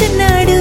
చిన్నాడు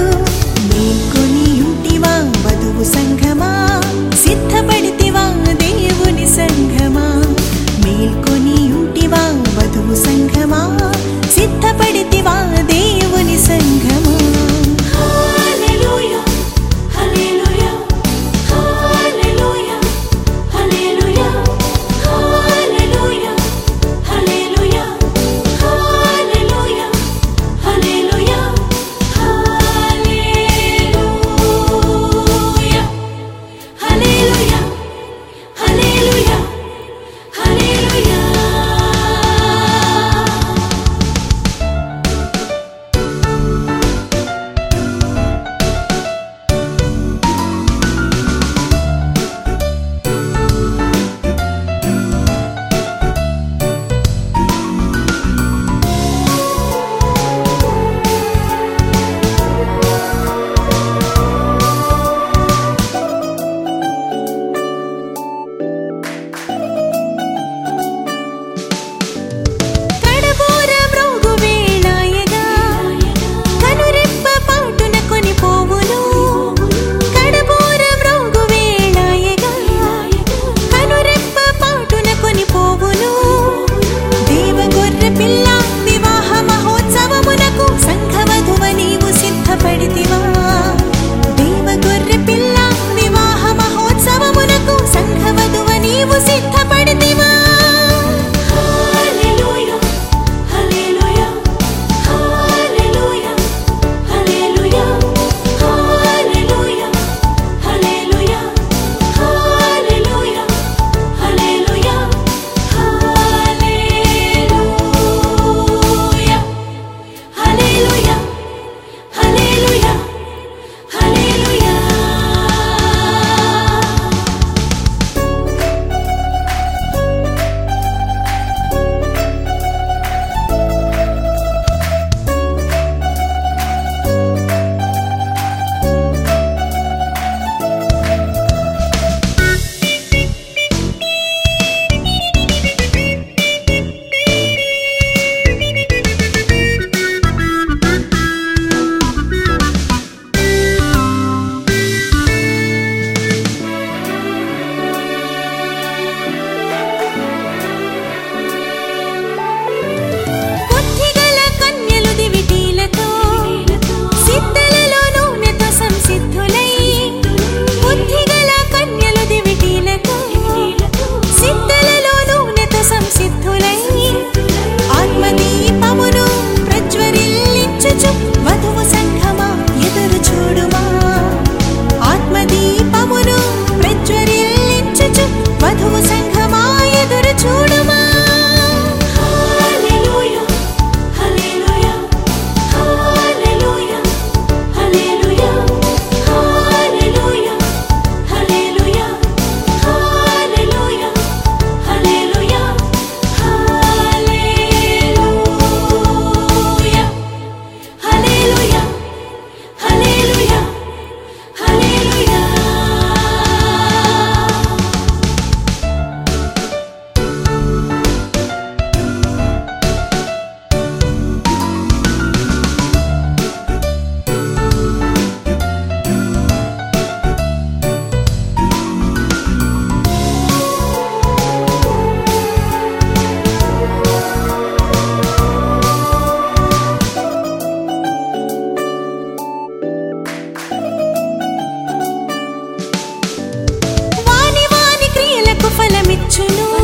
to know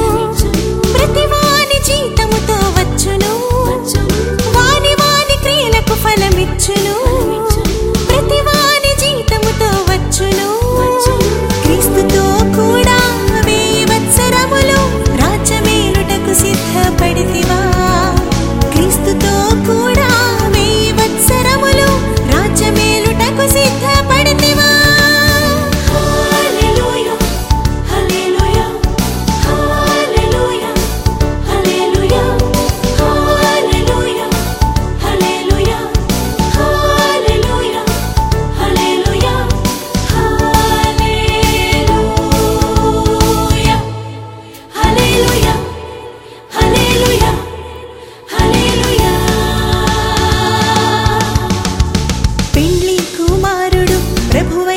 प्रभुवै